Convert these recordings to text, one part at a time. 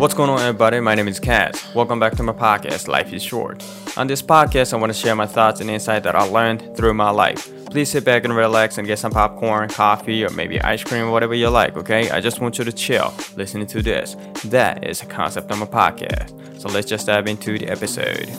What's going on, everybody? My name is Kaz. Welcome back to my podcast, Life is Short. On this podcast, I want to share my thoughts and insight that I learned through my life. Please sit back and relax and get some popcorn, coffee, or maybe ice cream, whatever you like, okay? I just want you to chill listening to this. That is the concept of my podcast. So let's just dive into the episode.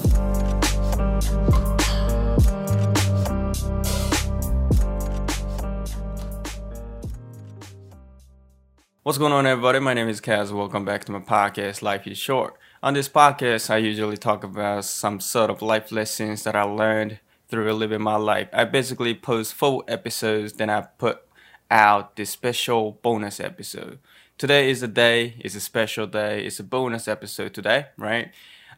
What's going on, everybody? My name is Kaz. Welcome back to my podcast, Life is Short. On this podcast, I usually talk about some sort of life lessons that I learned through living my life. I basically post full episodes, then I put out this special bonus episode. Today is a day, it's a special day, it's a bonus episode today, right?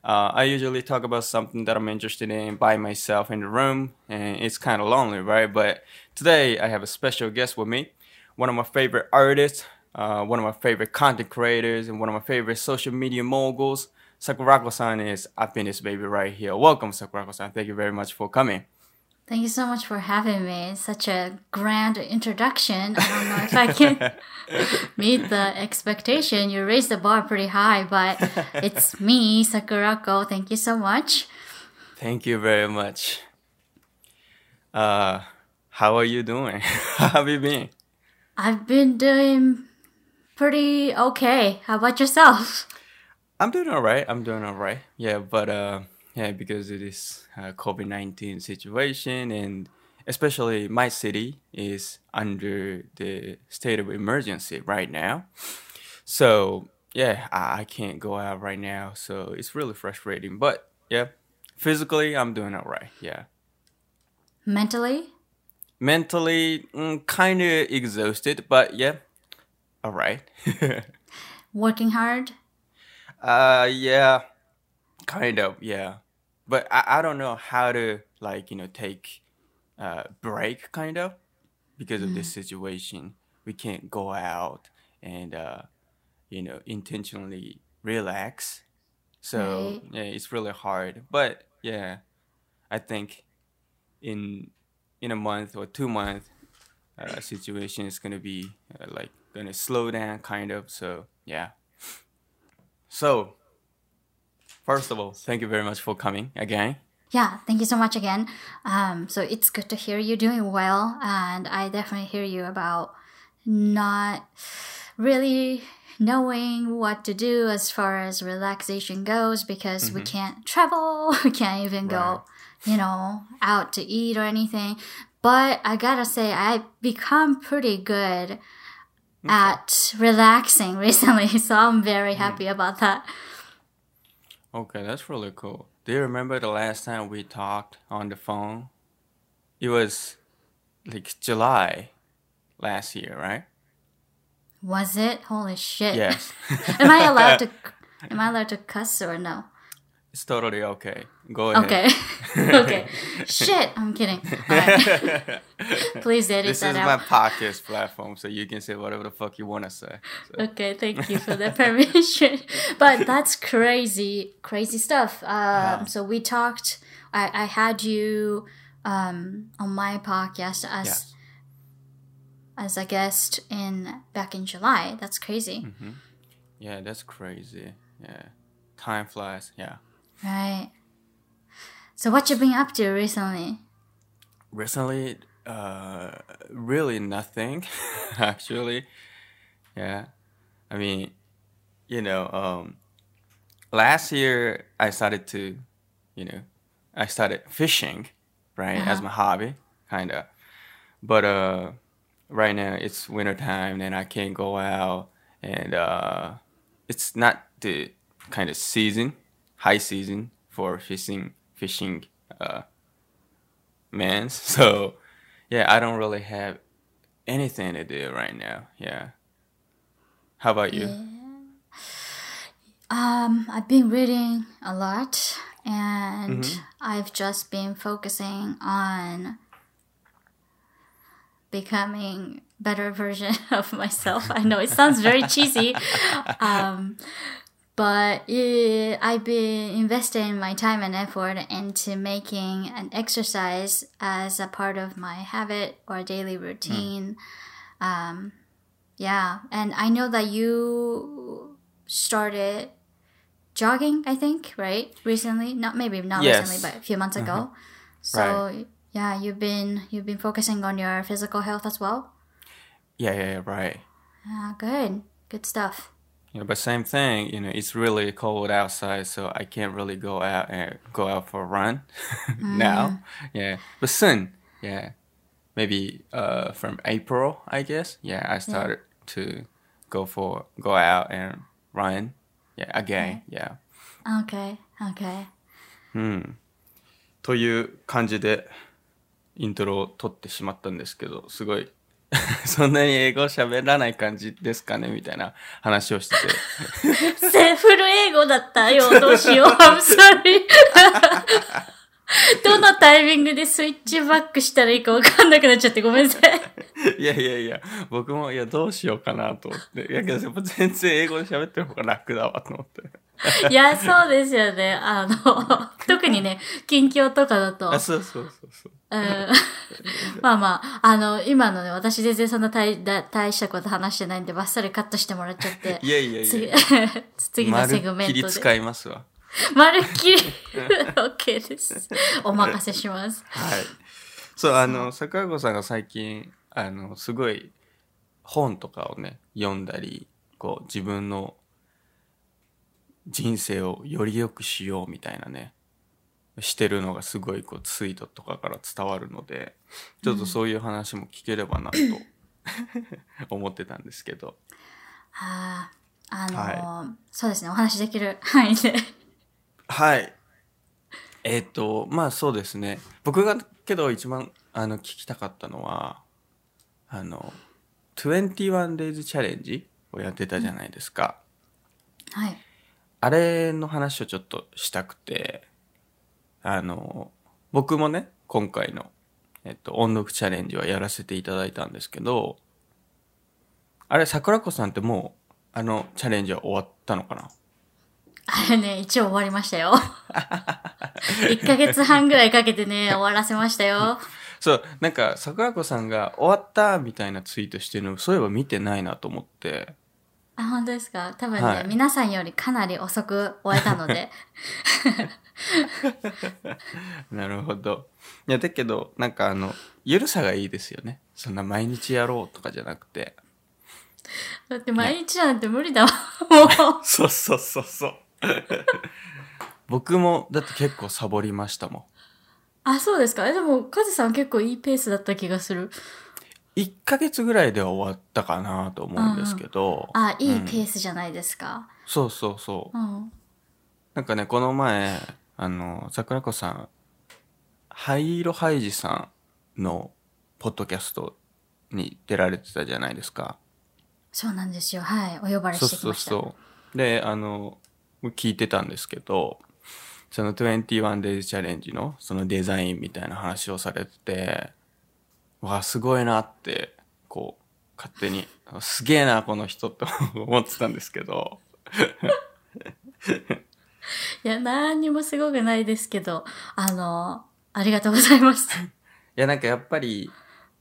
Uh, I usually talk about something that I'm interested in by myself in the room, and it's kind of lonely, right? But today I have a special guest with me, one of my favorite artists, uh, one of my favorite content creators and one of my favorite social media moguls. Sakurako-san is up in this baby right here. Welcome, Sakurako-san. Thank you very much for coming. Thank you so much for having me. It's such a grand introduction. I don't know if I can meet the expectation. You raised the bar pretty high, but it's me, Sakurako. Thank you so much. Thank you very much. Uh, how are you doing? how have you been? I've been doing pretty okay. How about yourself? I'm doing all right. I'm doing all right. Yeah, but uh, yeah, because it is COVID nineteen situation, and especially my city is under the state of emergency right now. So yeah, I, I can't go out right now. So it's really frustrating. But yeah, physically, I'm doing all right. Yeah. Mentally? Mentally, mm, kind of exhausted, but yeah, all right. Working hard? Uh, yeah, kind of, yeah. But I, I don't know how to like you know take uh break kind of because of this situation. We can't go out and uh you know intentionally relax. So Right. yeah, it's really hard. But yeah, I think in in a month or two month uh, situation is gonna be uh, like gonna slow down kind of. So yeah. So first of all, thank you very much for coming again. Yeah, thank you so much again. Um, so it's good to hear you doing well, and I definitely hear you about not really knowing what to do as far as relaxation goes because we can't travel, we can't even go, you know, out to eat or anything. But I gotta say, I've become pretty good at relaxing recently, so I'm very mm. happy about that. Okay, that's really cool. Do you remember the last time we talked on the phone? It was like July last year, right? Was it? Holy shit. Yes. am I allowed to am I allowed to cuss or no? It's totally okay. Go ahead. Okay. okay. Shit, I'm kidding. Alright. Please edit This is my podcast platform, so you can say whatever the fuck you want to say. So, Okay, thank you for the permission. but that's crazy, crazy stuff. Um, So we talked. I, I had you um, on my podcast as yes. as a guest in back in July. That's crazy, Mm-hmm. Yeah, that's crazy. Yeah. Time flies. Yeah. Right? So what you been up to recently? Recently, uh, really nothing, actually. Yeah. I mean, you know, um, last year I started to, you know, I started fishing, right, as Uh-huh. my hobby, kind of. But uh, right now it's winter time and I can't go out, and uh, it's not the kind of season, high season for fishing, fishing, uh, mans. So, yeah, I don't really have anything to do right now. Yeah. How about you? Um, I've been reading a lot, and Mm-hmm. I've just been focusing on becoming better version of myself. I know it sounds very cheesy, um, but I've been investing my time and effort into making an exercise as a part of my habit or daily routine. Um, yeah, and I know that you started jogging, I think, right? Recently, not maybe not Yes. recently, but a few months ago. So yeah, you've been you've been focusing on your physical health as well. Yeah, yeah, yeah, right. Ah, good, good stuff. You know, but same thing, you know, it's really cold outside, so I can't really go out and go out for a run now. Yeah, but soon, yeah, maybe uh from April, I guess. Yeah, I started to go for go out and run. Yeah, again. Yeah. Okay, okay. うん。という感じでイントロを撮ってしまったんですけど、すごい そんなに英語喋らない感じですかねみたいな話をしてて。せフル英語だったよ。どうしよう。I'm sorry. どのタイミングでスイッチバックしたらいいか分かんなくなっちゃってごめんなさい。いやいやいや、僕も、いや、どうしようかなと思って。いやけど、全然英語で喋ってる方が楽だわと思って。いや、そうですよね。あの、特にね、近況とかだと。あ、そうそうそうそう。うんまあまあ、あの、今のね、私全然そんな大大大したこと話してないんで、バッサリカットしてもらっちゃって。いやいやい次や。次のセグまるっきりメントで。使いますわ。まるっきり。OK です。お任せします。はい。そう、あの、桜子さんが最近、あの、すごい本とかをね、読んだり、こう、自分の人生をより良くしようみたいなね、してるのがすごいこうツイートとかから伝わるので、ちょっとそういう話も聞ければなと 思ってたんですけど。あーあのはそうですね、お話しできる 範囲で。はい。えっ、と、まあそうですね。僕がけど一番あの聞きたかったのは、あの、21 days チャレンジをやってたじゃないですか。はい。あれの話をちょっとしたくて、あの、僕もね、今回の、えっと、音読チャレンジはやらせていただいたんですけど、あれ、桜子さんってもう、あの、チャレンジは終わったのかな？あれね、一応終わりましたよ。1ヶ月半ぐらいかけてね、終わらせましたよ。そう、なんか、桜子さんが終わったみたいなツイートしてるの、そういえば見てないなと思って。あ、本当ですか？多分ね、はい皆さんよりかなり遅く終えたので。なるほど。いや、だけど、なんかあの、ゆるさがいいですよね。そんな毎日やろうとかじゃなくて。だって毎日なんて無理だわ。もう。そうそうそうそう。僕も、だって結構サボりましたもあ、そうですか？え、でも、カズさん結構いいペースだった気がする。ん。1ヶ月ぐらいでは終わったかなと思うんですけど。あ、いいうんペースじゃないですか。そうそうそう。うん。なんかね、この前、あの、桜子さん、灰色ハイジさんのポッドキャストに出られてたじゃないですか。そうなんですよ。はい。お呼ばれそうしてきました。そうそう。で、あの、聞いてたんですけど、その21 days チャレンジのそのデザインみたいな話をされてて、わあ、すごいなって、こう、勝手に、すげえな、この人って思ってたんですけど、いや、何にもすごくないですけど、あの、ありがとうございます。いや、なんかやっぱり、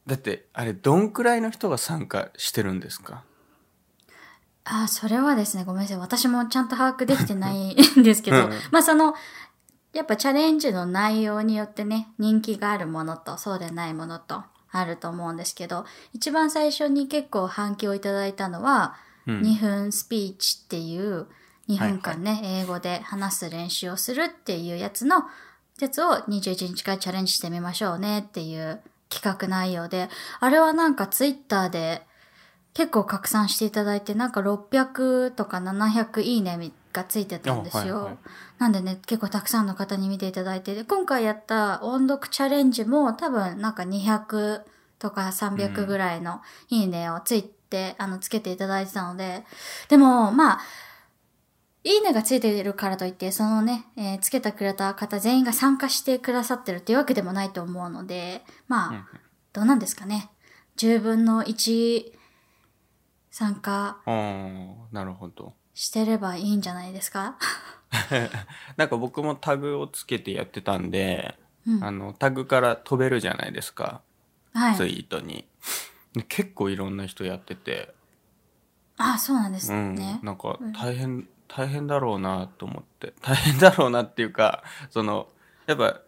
だって、あれ、どんくらいの人が参加してるんですか？あ、それはですね、ごめんなさい。私もちゃんと把握できてないんですけど、うんまあその、やっぱチャレンジの内容によってね、人気があるものとそうでないものとあると思うんですけど、一番最初に結構反響をいただいたのは、うん。2分スピーチっていう、2分間ね、英語で話す練習をするっていうやつの、やつを21日からチャレンジしてみましょうねっていう企画内容で、あれはなんかツイッターで結構拡散していただいて、なんか600とか700いいねがついてたんですよ。あはいはいなんでね、結構たくさんの方に見ていただいて、で今回やった音読チャレンジも多分なんか200とか300ぐらいのいいねをついて、あの、つけていただいてたので、でも、まあ、いいねがついているからといって、そのね、えーつけてくれた方全員が参加してくださってるっていうわけでもないと思うので、まあ、うんどうなんですかね。10分の1参加あーなるほど。してればいいんじゃないですか？なんか僕もタグをつけてやってたんで、うんあの、タグから飛べるじゃないですか。はい。ツイートに。で結構いろんな人やってて、あ、そうなんですうんね。なんか大変、大変だろうなと思って大変だろうなっていうかそのやっぱ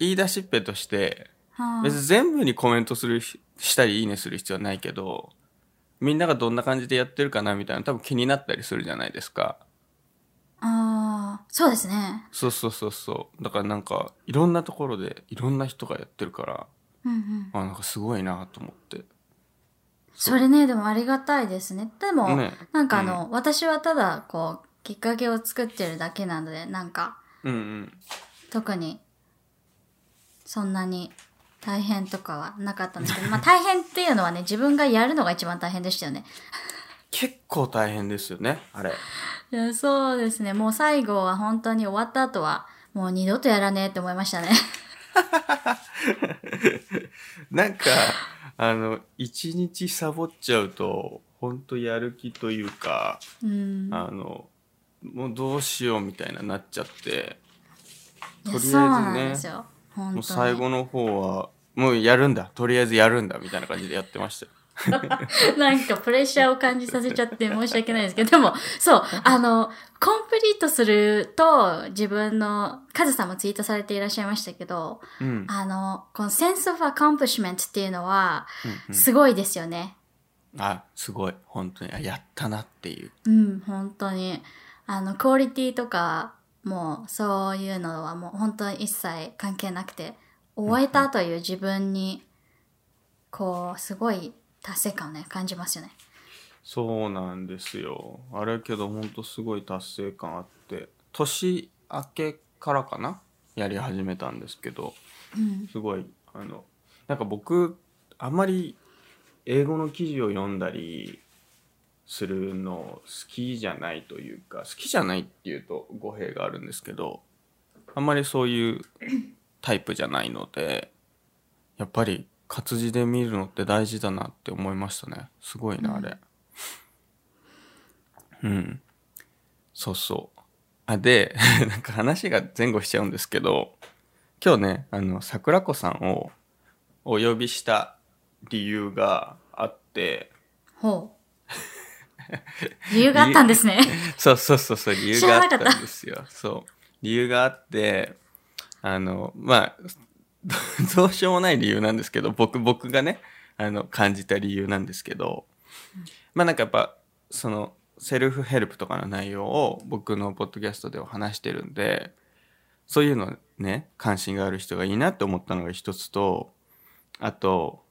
言い出しっぺとしてはあ別に全部にコメントするししたりいいねする必要はないけどみんながどんな感じでやってるかなみたいな多分気になったりするじゃないですか。ああ、そうですね。そうそうそうそう。だからなんかいろんなところでいろんな人がやってるからうんうん。あなんかすごいなと思って。それね、でもありがたいですね。でも、ね。なんかあの、私はただ、こう、きっかけを作ってるだけなので、なんか、うんうん。特に、そんなに大変とかはなかったんですけど、まあ大変っていうのはね、自分がやるのが一番大変でしたよね。結構大変ですよねあれいやそうですね。もう最後は本当に終わった後は、もう二度とやらねえって思いましたね。なんかあの一日サボっちゃうと本当やる気というかうん。あのもうどうしようみたいななっちゃってとりあえずね。もう最後の方はもうやるんだ。とりあえずやるんだみたいな感じでやってましたよ。なんかプレッシャーを感じさせちゃって申し訳ないですけど、でも、そう、あの、コンプリートすると、自分の、カズさんもツイートされていらっしゃいましたけど、うん。あの、この sense of accomplishment っていうのは、うんすごいですよね。あすごい。本当に。あやったなっていう。うん、本当に。あの、クオリティとか、もう、そういうのはもう本当に一切関係なくて、終えたという自分に、こう、すごい達成感をね、感じますよね。そうなんですよあれけど本当すごい達成感あって年明けからかな？やり始めたんですけどうん。すごいあのなんか僕あんまり英語の記事を読んだりするの好きじゃないというか好きじゃないっていうと語弊があるんですけどあんまりそういうタイプじゃないのでやっぱり活字で見るのって大事だなって思いましたね。すごいなあれ。うん、そうそう。あで なんか話が前後しちゃうんですけど今日ねあの桜子さんをお呼びした理由があってほう。理由があったんですね。そうそうそうそう理由があったんですよ。そう。理由があってあのまあど どうしようもない理由なんですけど僕僕がねあの感じた理由なんですけどまあなんかやっぱそのセルフヘルプとかの内容を僕のポッドキャストでは話してるんでそういうのね関心がある人がいいなって思ったのが一つとあと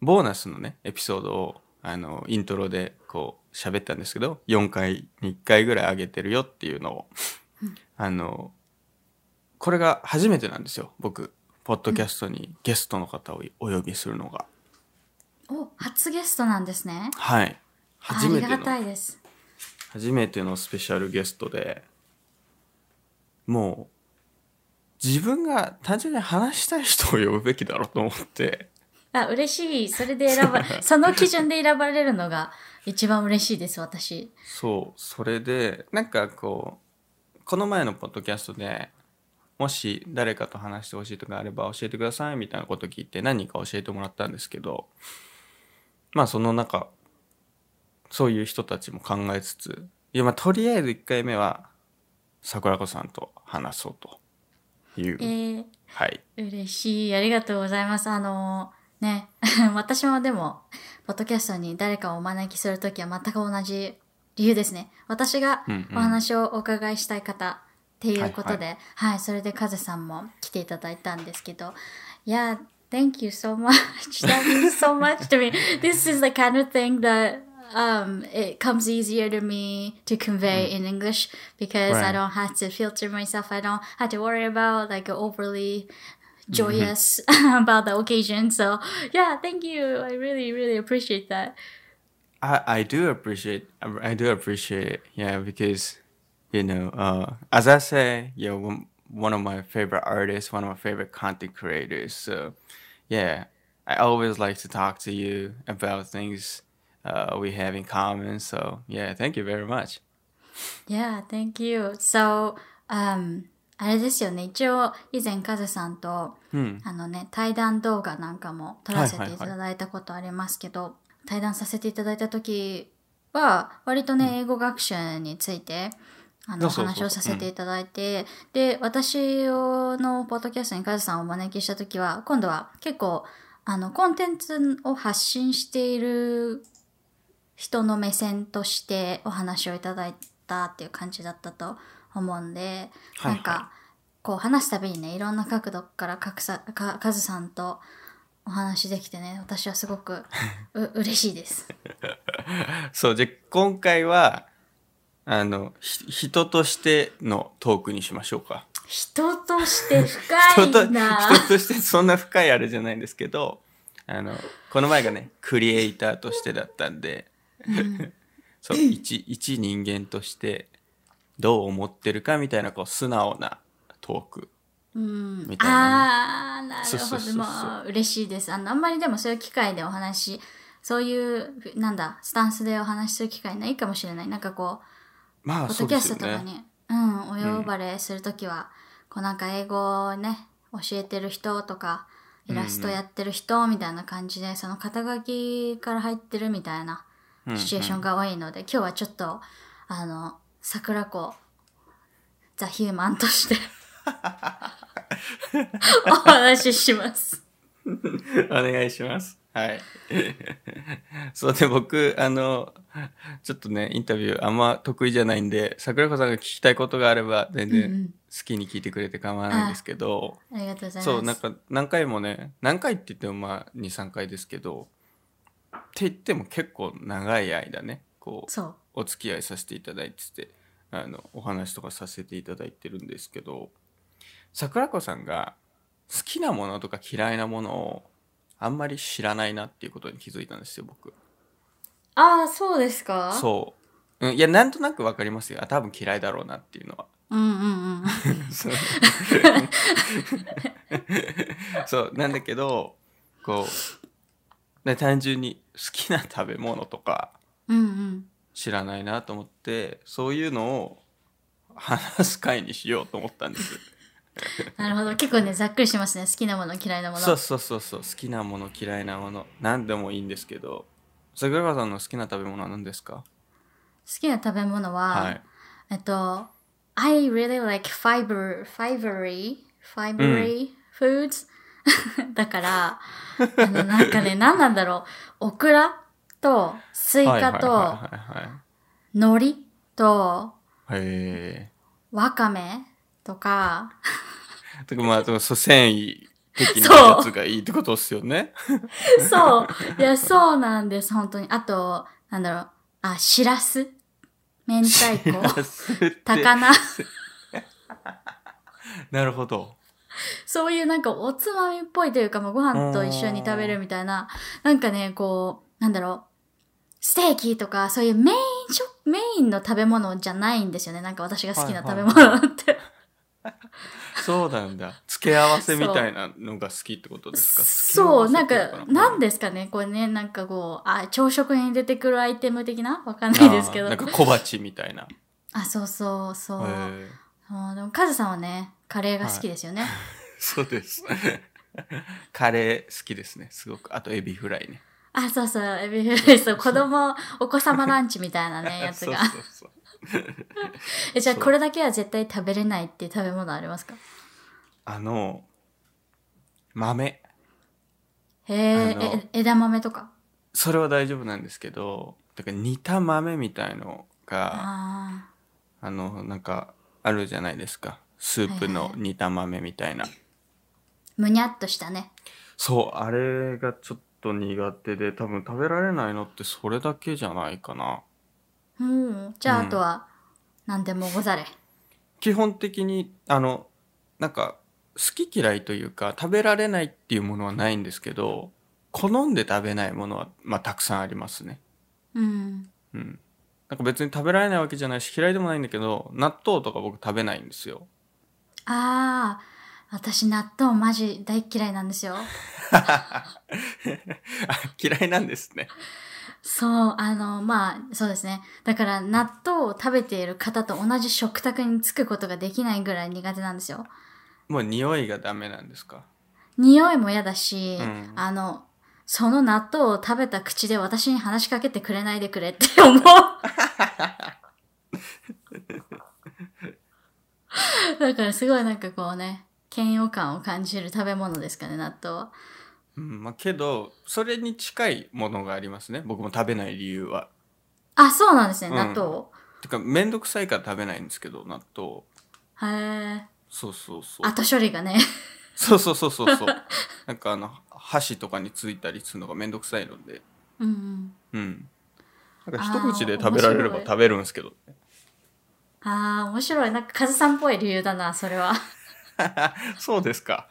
ボーナスのねエピソードをあのイントロでこう喋ったんですけど4回に1回ぐらい上げてるよっていうのを、あのこれが初めてなんですよ僕ポッドキャストにゲストの方をお呼びするのが、お、初ゲストなんですね。はい初めてありがたのいです。初めてのスペシャルゲストでもう自分が単純に話したい人を呼ぶべきだろうと思ってあ、嬉しい。それで選ば、その基準で選ばれるのが一番嬉しいです、私。そうそれでなんかこうこの前のポッドキャストでもし誰かと話してほしいとかあれば教えてくださいみたいなこと聞いて何人か教えてもらったんですけどまあその中そういう人たちも考えつついやまあとりあえず1回目は桜子さんと話そうという、えー、はい嬉しい。ありがとうございます。あのね、私もでも、ポッドキャストに誰かをお招きするときは全く同じ理由ですね。私がうんうんお話をお伺いしたい方っていうことで、ははい、それでカズさんも来ていただいたんですけど、いや、Thank you so much. That means so much to me. This is the kind of thing that um, it comes easier to me to convey in English because I Right. don't have to filter myself. I don't have to worry about like overly joyous about the occasion. So yeah, thank you. I really, really appreciate that. I, I do appreciate I do appreciate it yeah because you know uh, as I say you're one, one of my favorite artists one of my favorite content creators so yeah I always like to talk to you about things uh, we have in common so yeah thank you very much Yeah, thank you. So, um, あれですよね。一応、以前カズさんと、うんあのね、対談動画なんかも撮らせてはいはいはいいただいたことありますけど、対談させていただいた時 は割とね、英語学習について あのお話をさせていただいて、で私のポッドキャストにカズさんをお招きした時は今度は結構あのコンテンツを発信している人の目線としてお話をいただいたっていう感じだったと思うんで、はいなんかこう話すたびにねいろんな角度からかくさかカズさんとお話できてね私はすごくう 嬉しいです。そう、じゃあ今回は、あの、ひ人としてのトークにしましょうか。人として深いな人としてそんな深いあれじゃないんですけど、あの、この前がね、クリエイターとしてだったんで、そう、一、一人間としてどう思ってるかみたいな、こう、素直なトーク。うんみたいなああ、なるほど。そう嬉しいです。あの、あんまりでもそういう機会でお話、そういう、なんだ、スタンスでお話しする機会ないかもしれない。なんかこう、まあ、ポッドキャストとかね。に、うん、お呼ばれするときは、こうなんか英語をね、教えてる人とか、イラストやってる人みたいな感じで、その肩書きから入ってるみたいなうんシチュエーションが多いので、今日はちょっと、あの、桜子、ザ・ヒューマンとして、お話しします。お願いします。はい。そうで、僕、あの、ちょっとね、インタビューあんま得意じゃないんで、桜子さんが聞きたいことがあれば、全うんう然ん好きに聞いてくれて構わないんですけど、ありがとうございます。そう、なんか何回もね、何回って言ってもまあ2、3回ですけど、って言っても結構長い間ね、こう、そう。お付き合いさせていただいててあのお話とかさせていただいてるんですけど桜子さんが好きなものとか嫌いなものをあんまり知らないなっていうことに気づいたんですよ僕ああ、そうですか？そう、うん、いやなんとなくわかりますよあ多分嫌いだろうなっていうのはう。うんうんうん。そう そうなんだけどこうね単純に好きな食べ物とかうんうん。知らないなと思ってそういうのを話す会にしようと思ったんです なるほど。結構ね、ざっくりしますね。好きなもの、嫌いなもの。そうそうそうそう好きなもの嫌いなもの何でもいいんですけど桜川さんの好きな食べ物は何ですか？好きな食べ物は、はいえっと、I really like fiber, fibery, fibery foods だから、あの、なんかね、何なんだろう。オクラと、スイカと、海苔と、わかめとか、えてかまあでも繊維的なやつがいいってことですよねそう。いや、そうなんです、本当に。あと、なんだろう。あ、しらす？明太子？高菜？なるほどそういうなんかおつまみっぽいというか、まあ、ご飯と一緒に食べるみたいな、なんかね、こう、なんだろう。ステーキとか、そういうメインメインの食べ物じゃないんですよね。なんか私が好きな食べ物って。そうなんだ付け合わせみたいなのが好きってことですか？そう、な？んか、なんでですかね、これね、なんかこう、あ、朝食に出てくるアイテム的な？わかんないですけどなん。か小鉢みたいな あ、そうそうそう。あでも、カズさんはね、カレーが好きですよね。そうです。カレー好きですね。すごく。あとエビフライね。あ、そうそう、エビフライス、子供、お子様ランチみたいなね、やつが。そうそうそう。え、じゃあこれだけは絶対食べれないっていう食べ物ありますか？あの、豆。へえあのえ、枝豆とか？それは大丈夫なんですけど、だから煮た豆みたいのが、ああの、なんか、あるじゃないですか。スープの煮た豆みたいな。ーむにゃっとしたね。そう、あれがちょっと苦手で、多分食べられないのってそれだけじゃないかな。うん。じゃあ、うんあとは、何でもござれ。基本的にあのなんか好き嫌いというか食べられないっていうものはないんですけど好んで食べないものは、まあ、たくさんありますねうん。うんなんか別に食べられないわけじゃないし嫌いでもないんだけど納豆とか僕食べないんですよああ、私納豆マジ大嫌いなんですよ。あ嫌いなんですねそう、あの、まあ、そうですね。だから、納豆を食べている方と同じ食卓につくことができないぐらい苦手なんですよ。もう匂いがダメなんですか？匂いも嫌だし、うんあの、その納豆を食べた口で私に話しかけてくれないでくれって思う。だからすごいなんかこうね、嫌悪感を感じる食べ物ですかね、納豆は。うん、まあけど、それに近いものがありますね。僕も食べない理由は。あ、そうなんですね、うん納豆？てか、めんどくさいから食べないんですけど、納豆。へえ。そうそうそう。後処理がね。そうそうそうそうそう。なんかあの、箸とかについたりするのがめんどくさいので。うんうん。うん。なんか一口で食べられればあー面白い食べるんですけど。ああ、面白い。なんか、カズさんっぽい理由だな、それは。そうですか。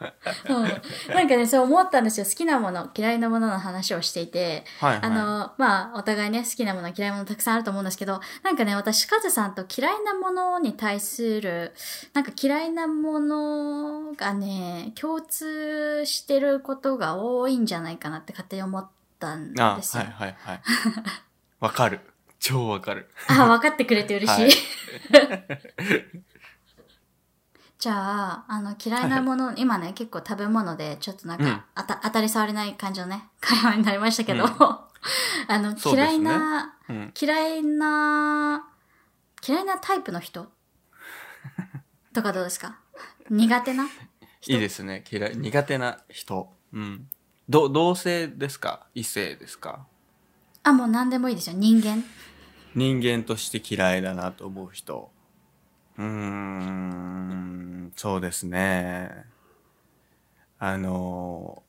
うん。なんかね、そう思ったんですよ。好きなもの、嫌いなものの話をしていて。はいはい。あの、まあ、お互いね、好きなもの、嫌いなものたくさんあると思うんですけど、なんかね、私、カズさんと嫌いなものに対する、なんか嫌いなものがね、共通してることが多いんじゃないかなって勝手に思ったんあ、ですよ。はいはいはい。わかる。超わかる。あ、分かってくれて嬉しい。はい じゃあ、あの、嫌いなもの、今ね、結構食べ物で、ちょっとなんか、うんあた当たり障りない感じのね、会話になりましたけど、うん あの、嫌いな、うん。嫌いな、嫌いなタイプの人？とかどうですか？苦手ないいですね。嫌い、苦手な人。うん。ど、同性ですか？異性ですか？あ、もう何でもいいですよ。人間。人間として嫌いだなと思う人。うーん、そうですね。あの、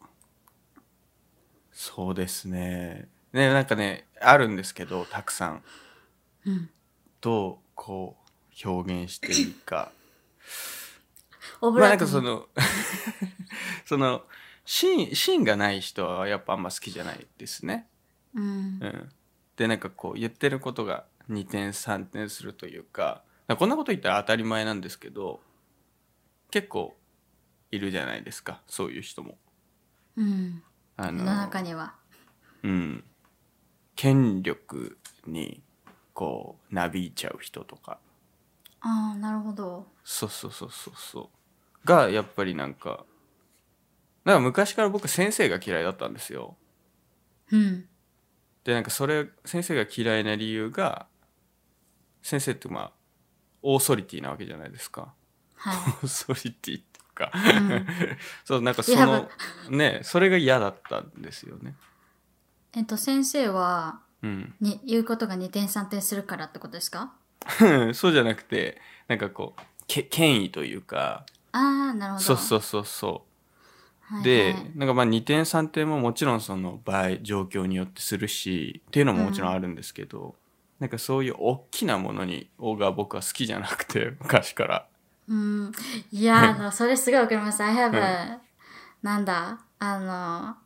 そうですね。ね、なんかね、あるんですけど、たくさん。うん。どう、こう、表現していいか。オブまあなんかその、その、芯、芯がない人はやっぱあんま好きじゃないですね。うんう。ん。で、なんかこう、言ってることが2点3点するというか、こんなこと言ったら当たり前なんですけど、結構いるじゃないですか、そういう人も。うん。あ世の中には。うん。権力に、こう、なびいちゃう人とか。ああ、なるほど。そうそうそうそうそう。が、やっぱりなんか、なんか昔から僕先生が嫌いだったんですよ。うん。で、なんかそれ、先生が嫌いな理由が、先生ってまあ、オーソリティなわけじゃないですか。はい。オーソリティっていうか、んそう、なんかその、ね、それが嫌だったんですよね。えっと、先生は、うん。に言うことが2点3点するからってことですか？そうじゃなくて、なんかこう、け権威というか、ああ、なるほど。そうそうそうそう。はいで、はいなんかまあ2点3点ももちろんその場合状況によってするしっていうのももちろんあるんですけど、なんかそういう大きなものにが僕は好きじゃなくて昔からうん。いや、あの、それすごいわかります。I have a, なんだ、あの、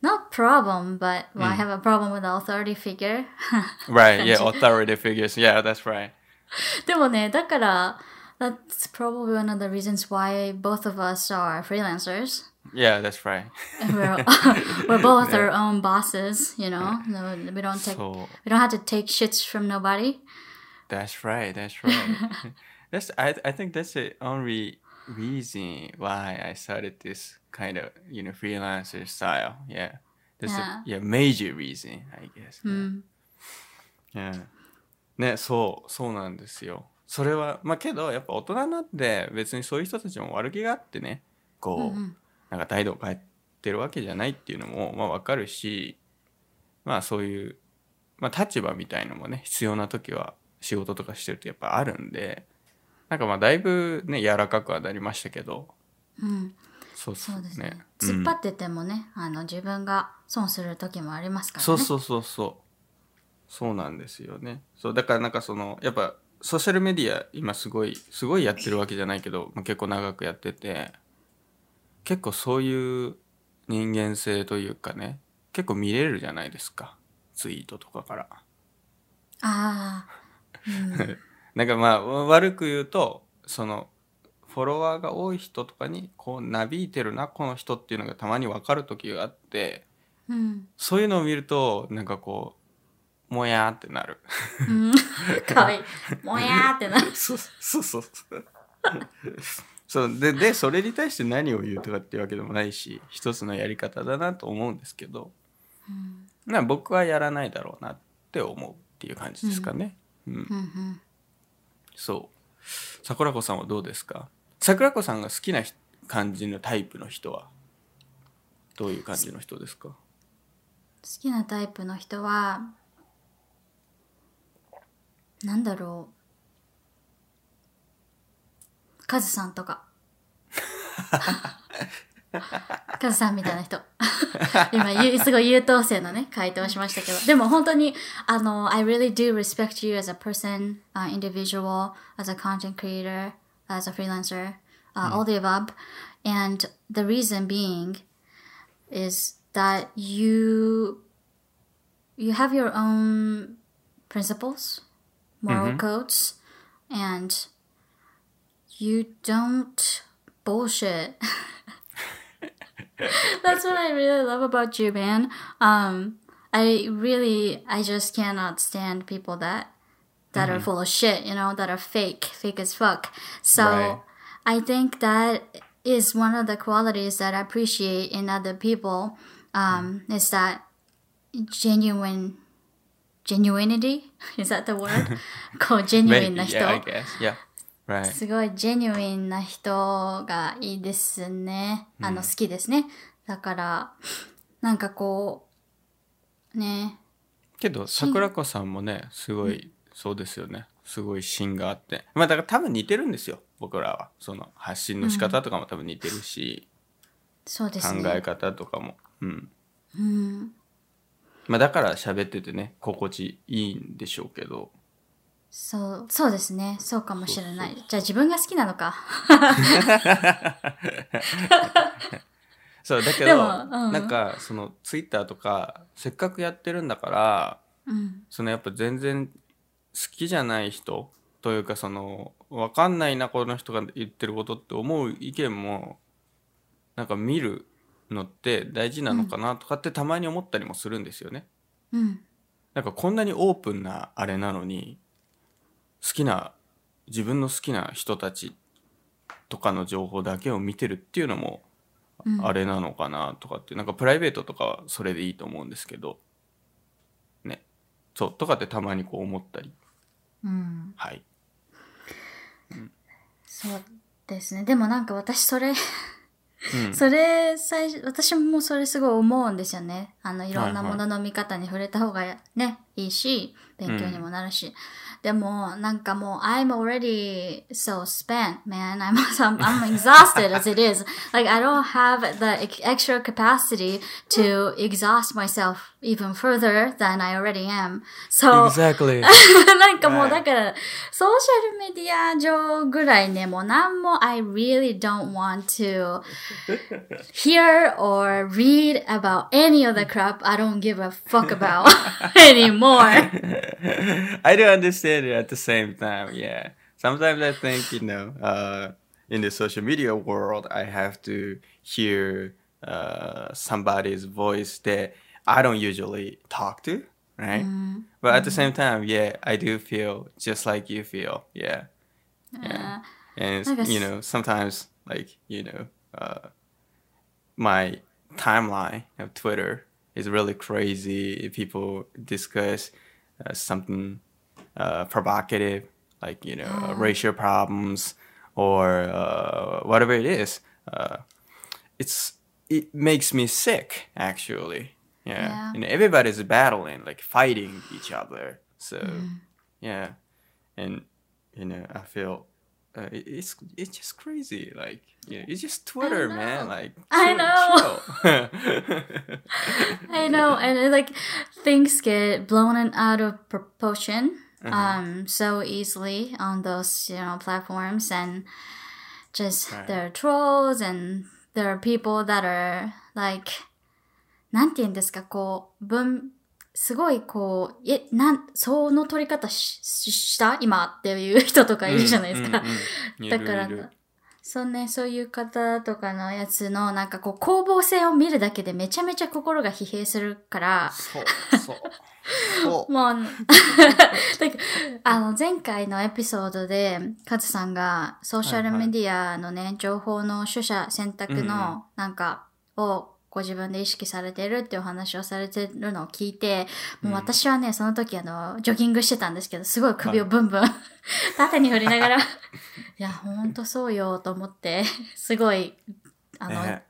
not problem, but well, I have a problem with the authority figure. right yeah authority figures yeah that's right でもね、だから、that's probably one of the reasons why both of us are freelancers. yeah that's right And We're, we're both our own bosses, you know. No, we don't take, そう we don't have to take shits from nobody. That's right. That's right. that's I I think that's the only reason why I started this kind of you know freelancer style. Yeah. That's a yeah major reason I guess. うん。 Yeah. ね、そう、そうなんですよ。それは、まあけど、やっぱ大人になって別にそういう人たちも悪気があってね、こう、うんうん なんか態度を変えてるわけじゃないっていうのも、まあわかるし、まあそういう、まあ立場みたいのもね、必要な時は仕事とかしてるとやっぱあるんで、なんかまあだいぶね、柔らかくはなりましたけど、うん。そうそそううですね。ね。突っ張っててもね、あの、自分が損する時もありますからね。そうそうそうそう。そうなんですよね。そう、だからなんかその、やっぱソーシャルメディア今すごい、すごいやってるわけじゃないけど、まあ、結構長くやってて、結構そういう人間性というかね、結構見れるじゃないですか。ツイートとかから。ああ。うん。なんかまあ、悪く言うと、その、フォロワーが多い人とかに、こう、なびいてるな、この人っていうのがたまに分かる時があって、うん。そういうのを見ると、なんかこう、もやーってなる。うん。かわいい。もやーってなる。そうそうそうそう。ででそれに対して何を言うとかっていうわけでもないし一つのやり方だなと思うんですけどな僕はやらないだろうなって思うっていう感じですかね。うん。うんうんそう。桜子さんはどうですか？桜子さんが好きなひ感じのタイプの人は？どういう感じの人ですか？好きなタイプの人はなんだろうカズさんとかカズさんみたいな人今ゆすごい優等生のね回答をしましたけどでも本当にあの I really do respect you as a person、uh, individual as a content creator as a freelancer、uh, all the above and the reason being is that you you have your own principles, moral codes, and you don't bullshit. That's what I really love about you, man. Um, I really, I just cannot stand people that that mm-hmm. are full of shit. You know, that are fake, fake as fuck. So right. I think that is one of the qualities that I appreciate in other people. Um, mm-hmm. is that genuine genuinity is that the word called genuine yeah, I guess. yeah すごいジェニュインな人がいいですね。あの、好きですね。だから、なんかこう、ね。けど桜子さんもねすごいそうですよねすごい芯があってまあだから多分似てるんですよ僕らはその発信の仕方とかも多分似てるし、そうです考えね。方とかもうんうん。まあだから喋っててね心地いいんでしょうけどそう、そうですね。そうかもしれない。じゃあ自分が好きなのか。そうだけでど、もうんなんかそのツイッターとかせっかくやってるんだからうん。そのやっぱ全然好きじゃない人というかその分かんないなこの人が言ってることって思う意見もなんか見るのって大事なのかなとかってたまに思ったりもするんですよね。うん。なんかこんなにオープンなあれなのに好きな自分の好きな人たちとかの情報だけを見てるっていうのもうんあれなのかなとかってなんかプライベートとかはそれでいいと思うんですけどねそうとかってたまにこう思ったりうん。はいそうですね。でもなんか私それ、うんそれ最初、私もそれすごい思うんですよね。あの、いろんなはいはいものの見方に触れた方がね、いいし、勉強にもなるし。でも、なんかもう、I'm already so spent, man. I'm, I'm, I'm exhausted as it is. Like, I don't have the ex- extra capacity to exhaust myself even further than I already am. So, Exactly なんかもうはいだから、ソーシャルメディア上ぐらいね、もうなんも I really don't want to hear or read about any of the crap I don't give a fuck about anymore. I do understand it at the same time yeah. Sometimes I think you know uh, in the social media world I have to hear uh, somebody's voice that I don't usually talk to right? But at the same time yeah I do feel just like you feel yeah. Yeah. And I you know sometimes like you know uh, my timeline of Twitter is really crazy. People discuss uh, something uh, provocative, like you know uh, racial problems or uh, whatever it is. Uh, it's it makes me sick actually. Yeah. Yeah. and everybody's battling, like fighting each other. So yeah, and you know I feel uh, it- it's it's just crazy. Like yeah, it's just Twitter, man. know. Like I know. chill. I know, and it, like things get blown in- out of proportion um so easily on those you know platforms and just Right. there are trolls and there are people that are like なんて言うんですかこう文 すごいこうえなんその取り方ししした？今っていう人とかいるじゃないですか、うんうんうん。だからそうね、そういう方とかのやつの、なんかこう、攻防戦を見るだけでめちゃめちゃ心が疲弊するから、そうそう。そ うもう、あの、前回のエピソードで、カズさんが、ソーシャルメディアのね、情報の取捨選択の、なんか、を、こご自分で意識されてるっていうお話をされてるのを聞いて、もう私はね、その時あの、ジョギングしてたんですけど、すごい首をブンブン、縦に振りながら、いや、ほんとそうよと思って、すごい、あの、ね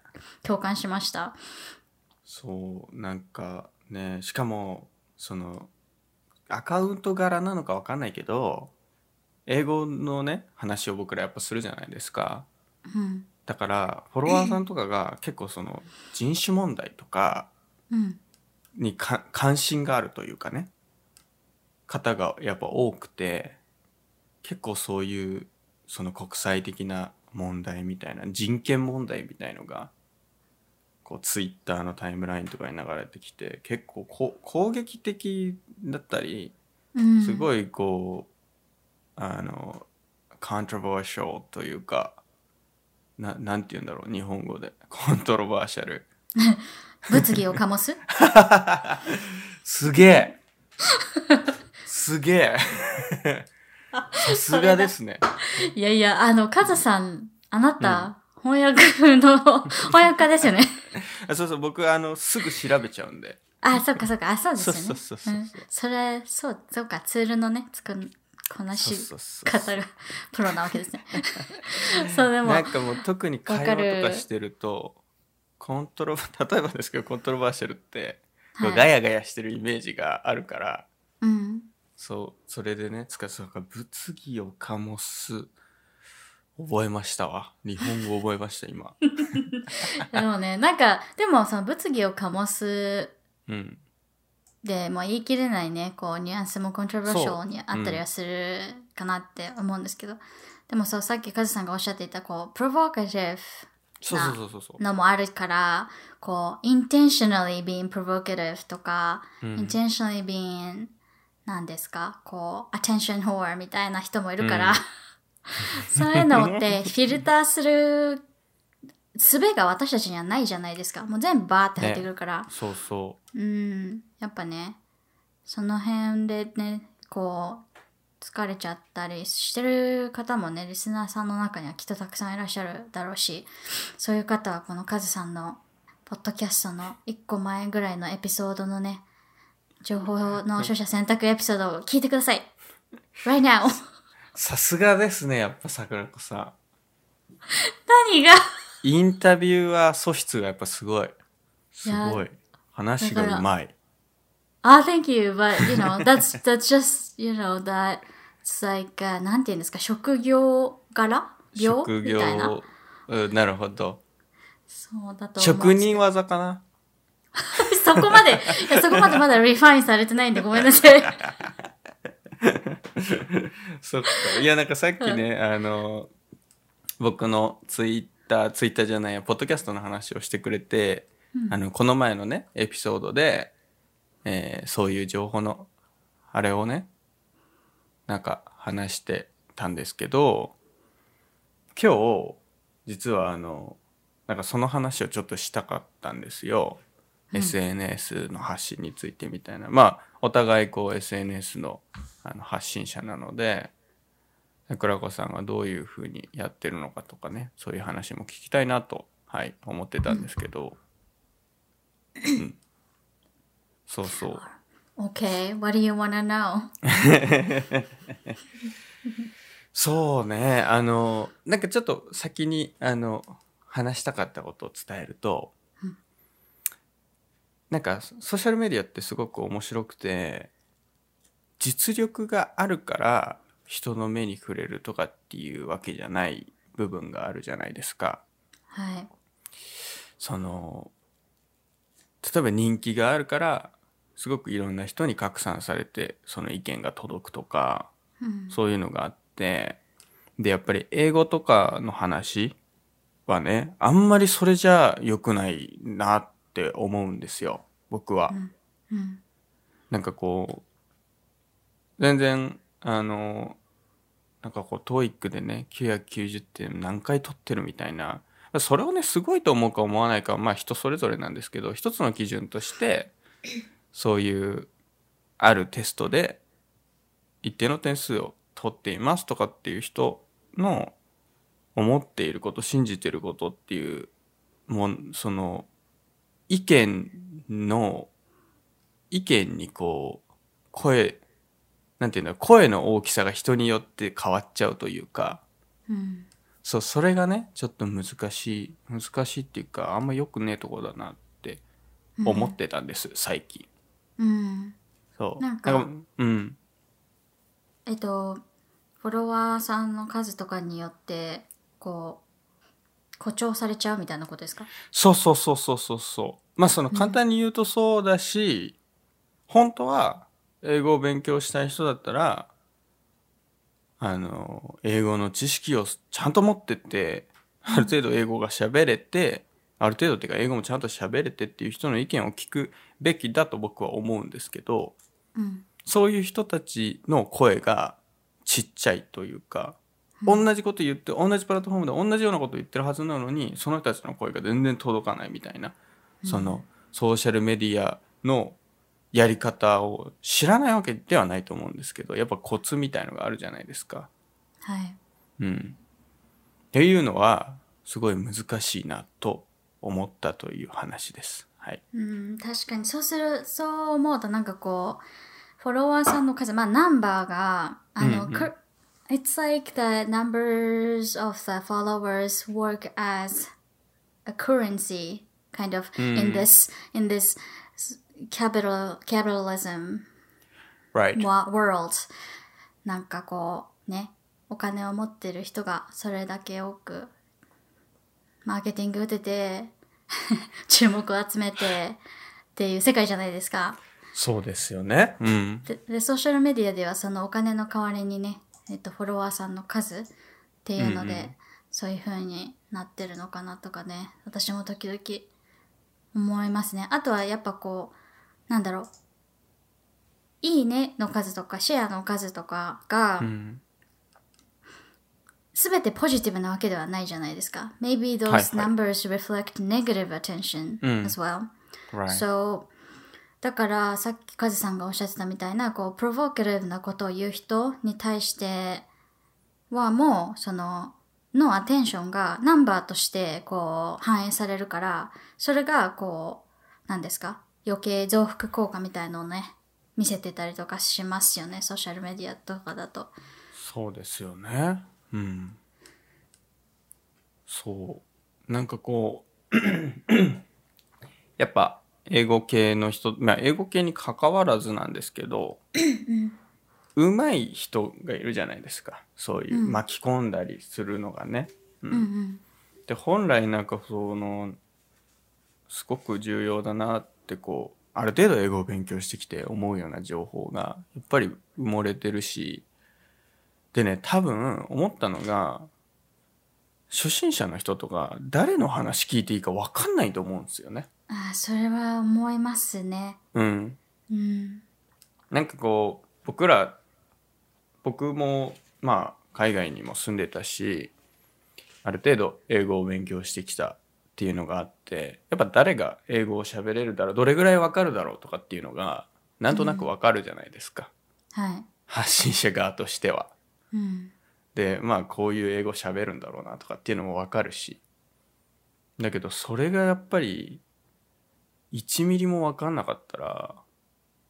共感しました。そうなんかねしかもそのアカウント柄なのかわかんないけど英語のね話を僕らやっぱするじゃないですかうん。だからフォロワーさんとかが結構その人種問題とかうん。にか関心があるというかね方がやっぱ多くて結構そういうその国際的な問題みたいな人権問題みたいのがこうツイッターのタイムラインとかに流れてきて結構こ攻撃的だったりうん。すごいこうあのコントロバーシャルというかななんて言うんだろう日本語で。コントロバーシャル。物議を醸す？すげえ。すげえ。さすがですね。いやいや、あの、カズさん、あなた、翻訳の、翻訳家ですよね。あそうそう、僕、あの、すぐ調べちゃうんで。あ、そっかそっか、あ、そうですよね。そうそうそうそれ、そう、そうか、ツールのね、作る、こなし方が プロなわけですね。そう、でもなん、かもう特に会話とかしてると、コントロ、例えばですけど、コントロバーシャルって、はいガヤガヤしてるイメージがあるから、うん。そう、それでね、つか、そうか、物議を醸す。覚えましたわ。日本語覚えました、今。でもね、なんか、でもその物議を醸すうん。で、もう言い切れないね、こう、ニュアンスもコントロバーシャルにあったりはするかなって思うんですけど、でもそう、さっきカズさんがおっしゃっていた、こう、プロボーカティブそうそうそうそうそう。のもあるから、こう、intentionally being provocative とか、うん intentionally being 何ですかこう、attention whore みたいな人もいるから、うん そういうのってフィルターする術が私たちにはないじゃないですか。もう全部バーって入ってくるから。そうそうん。やっぱね、その辺でね、こう、疲れちゃったりしてる方もね、リスナーさんの中にはきっとたくさんいらっしゃるだろうし、そういう方はこのカズさんのポッドキャストの1個前ぐらいのエピソードのね、情報の取捨選択エピソードを聞いてください。right now! う。さすがですね、やっぱ桜子さん。何が？インタビュアー素質がやっぱすごい。すごい。話がうまい。Ah, thank you, but you know, that's, that's just, you know, that, it's like, uh, なんて言うんですか、職業柄？病職みたいな？業、うんなるほど。そうだと思う。職人技かな？そこまで、いやそこまでまだリファインされてないんでごめんなさい。そっか。いや、なんかさっきね、あの、僕のツイッター、ツイッターじゃないや、ポッドキャストの話をしてくれて、あの、この前のね、エピソードで、えーそういう情報の、あれをね、なんか話してたんですけど、今日、実はあの、なんかその話をちょっとしたかったんですよ。SNS の発信についてみたいな。まあ、お互いこう SNS のあの発信者なので、桜子さんがどういうふうにやってるのかとかね、そういう話も聞きたいなと、はい、思ってたんですけど、うんそうそう。Okay, what do you wanna know? そうね、あの、なんかちょっと先に、あの、話したかったことを伝えると、なんかソーシャルメディアってすごく面白くて、実力があるから人の目に触れるとかっていうわけじゃない部分があるじゃないですか。はい。その、例えば人気があるから、すごくいろんな人に拡散されて、その意見が届くとか、うん。そういうのがあって、で、やっぱり英語とかの話はね、あんまりそれじゃ良くないなって思うんですよ、僕は。うん。なんかこう、全然、あの、なんかこう、TOEIC でね、990点何回取ってるみたいな、それをね、すごいと思うか思わないかは、まあ人それぞれなんですけど、一つの基準として、そういう、あるテストで、一定の点数を取っていますとかっていう人の思っていること、信じていることっていう、もん、その、意見の、意見にこう、声、なんていうの、声の大きさが人によって変わっちゃうというか、うんそう、それがね、ちょっと難しい、難しいっていうか、あんま良くねえとこだなって思ってたんです、最近。うんそう。なんかうん。えっとフォロワーさんの数とかによってこう誇張されちゃうみたいなことですか？そうそうそうそうそうそう。まあその簡単に言うとそうだし、本当は英語を勉強したい人だったら、あの、英語の知識をちゃんと持ってって、ある程度英語が喋れて、ある程度っていうか英語もちゃんと喋れてっていう人の意見を聞くべきだと僕は思うんですけど、うんそういう人たちの声がちっちゃいというか、同じこと言って、同じプラットフォームで同じようなこと言ってるはずなのに、その人たちの声が全然届かないみたいな、そのソーシャルメディアのやり方を知らないわけではないと思うんですけど、やっぱコツみたいのがあるじゃないですか。はいうん。っていうのは、すごい難しいなと思ったという話です。はい。うん確かにそうするそう思うとなんかこうフォロワーさんの数まあナンバーがあの、うんうんく It's like the numbers of the followers work as a currency kind of in this in this capital capitalism Right. world なんかこうねお金を持ってる人がそれだけ多くマーケティング打てて 注目を集めてっていう世界じゃないですかそうですよね。うん。ででソーシャルメディアではそのお金の代わりにね、えっと、フォロワーさんの数っていうので、そういう風になってるのかなとかね私も時々思いますねあとはやっぱこうなんだろういいねの数とかシェアの数とかが、うん。すべてポジティブなわけではないじゃないですか。Maybe はい those はい numbers reflect negative attention うん as well. So, だからさっきカズさんがおっしゃってたみたいな、こう、プロボーケルなことを言う人に対してはもう、その、のアテンションがナンバーとしてこう反映されるから、それがこう、なんですか？余計増幅効果みたいのをね、見せてたりとかしますよね、ソーシャルメディアとかだと。そうですよね。うん。そう。なんかこう、やっぱ英語系の人、まあ英語系に関わらずなんですけど、うまい人がいるじゃないですか。そういう巻き込んだりするのがね。うんうんうん。で、本来なんかその、すごく重要だなってこう、ある程度英語を勉強してきて思うような情報がやっぱり埋もれてるし、でね、多分思ったのが、初心者の人とか誰の話聞いていいか分かんないと思うんですよね。ああ、それは思いますね。うん。うん。なんかこう、僕ら、僕もまあ海外にも住んでたし、ある程度英語を勉強してきたっていうのがあって、やっぱ誰が英語を喋れるだろう、どれぐらい分かるだろうとかっていうのが、なんとなく分かるじゃないですか。はい。発信者側としては。うん。でまあこういう英語喋るんだろうなとかっていうのも分かるしだけどそれがやっぱり1ミリも分かんなかったら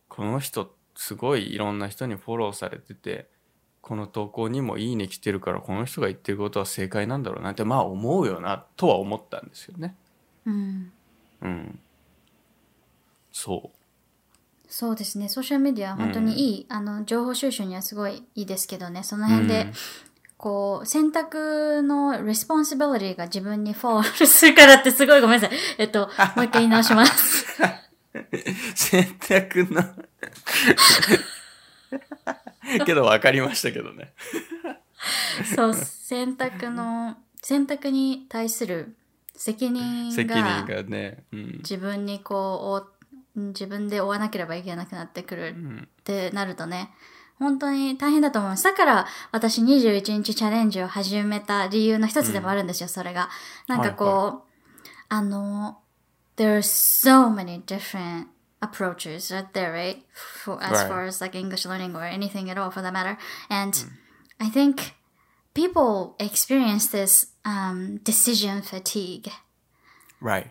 この人すごいいろんな人にフォローされててこの投稿にもいいね来てるからこの人が言ってることは正解なんだろうなってまあ思うよなとは思ったんですよねうん。うんそそうですね。ソーシャルメディアは本当にいい、あの、情報収集にはすごいいいですけどね。その辺で、うんこう、選択の responsibility が自分に fall するからってすごいごめんなさい。えっと、もう一回言い直します。う 選択の けど分かりましたけどねそう、選択の、選択に対する責任責任ががね、うん自分にこう、お自分で負わなければいけなくなってくるうんってなるとね、本当に大変だと思います。だから私21日チャレンジを始めた理由の一つでもあるんですよ、それが。なんかこう、はいあの、there are so many different approaches out there, right? For, as Right. far as like English learning or anything at all for that matter. And I think people experience this um, decision fatigue. Right.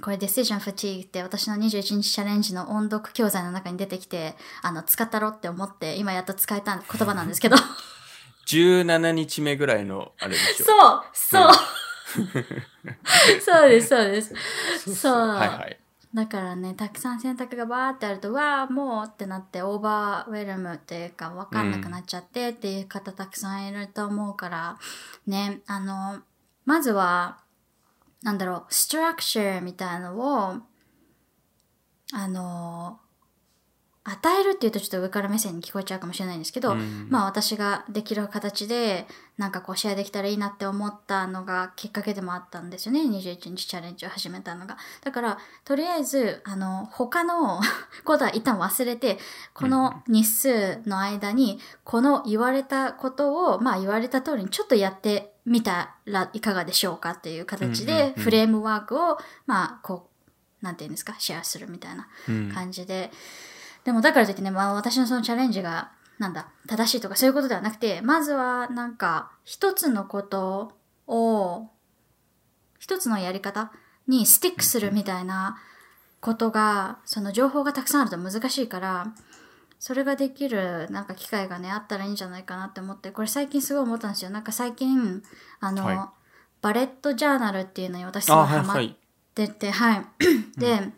これ Decision Fatigue って私の21日チャレンジの音読教材の中に出てきて、あの、使ったろって思って、今やっと使えた言葉なんですけど。17日目ぐらいのあれでしょ。そうそう、そうです、そうです。そうはいはい。だからね、たくさん選択がバーってあると、わあ、もうってなって、オーバーウェルムっていうか、わかんなくなっちゃってっていう方たくさんいると思うから、ね、あの、まずは、なんだろう、ストラクチャーみたいのを、あの、与えるっていうとちょっと上から目線に聞こえちゃうかもしれないんですけど、うん。まあ私ができる形でなんかこうシェアできたらいいなって思ったのがきっかけでもあったんですよね。21日チャレンジを始めたのが。だからとりあえずあの他の ことは一旦忘れてこの日数の間にこの言われたことをまあ言われた通りにちょっとやってみたらいかがでしょうかっていう形うんうんうん。でフレームワークをまあこうなんていうんですかシェアするみたいなうん。感じで、でもだからといってね、まあ私のそのチャレンジが、なんだ、正しいとかそういうことではなくて、まずはなんか、一つのことを、一つのやり方にスティックするみたいなことが、その情報がたくさんあると難しいから、それができるなんか機会がね、あったらいいんじゃないかなって思って、これ最近すごい思ったんですよ。なんか最近、あの、はいバレットジャーナルっていうのに私すごあ、いハマっはいはい。てて、はい。で、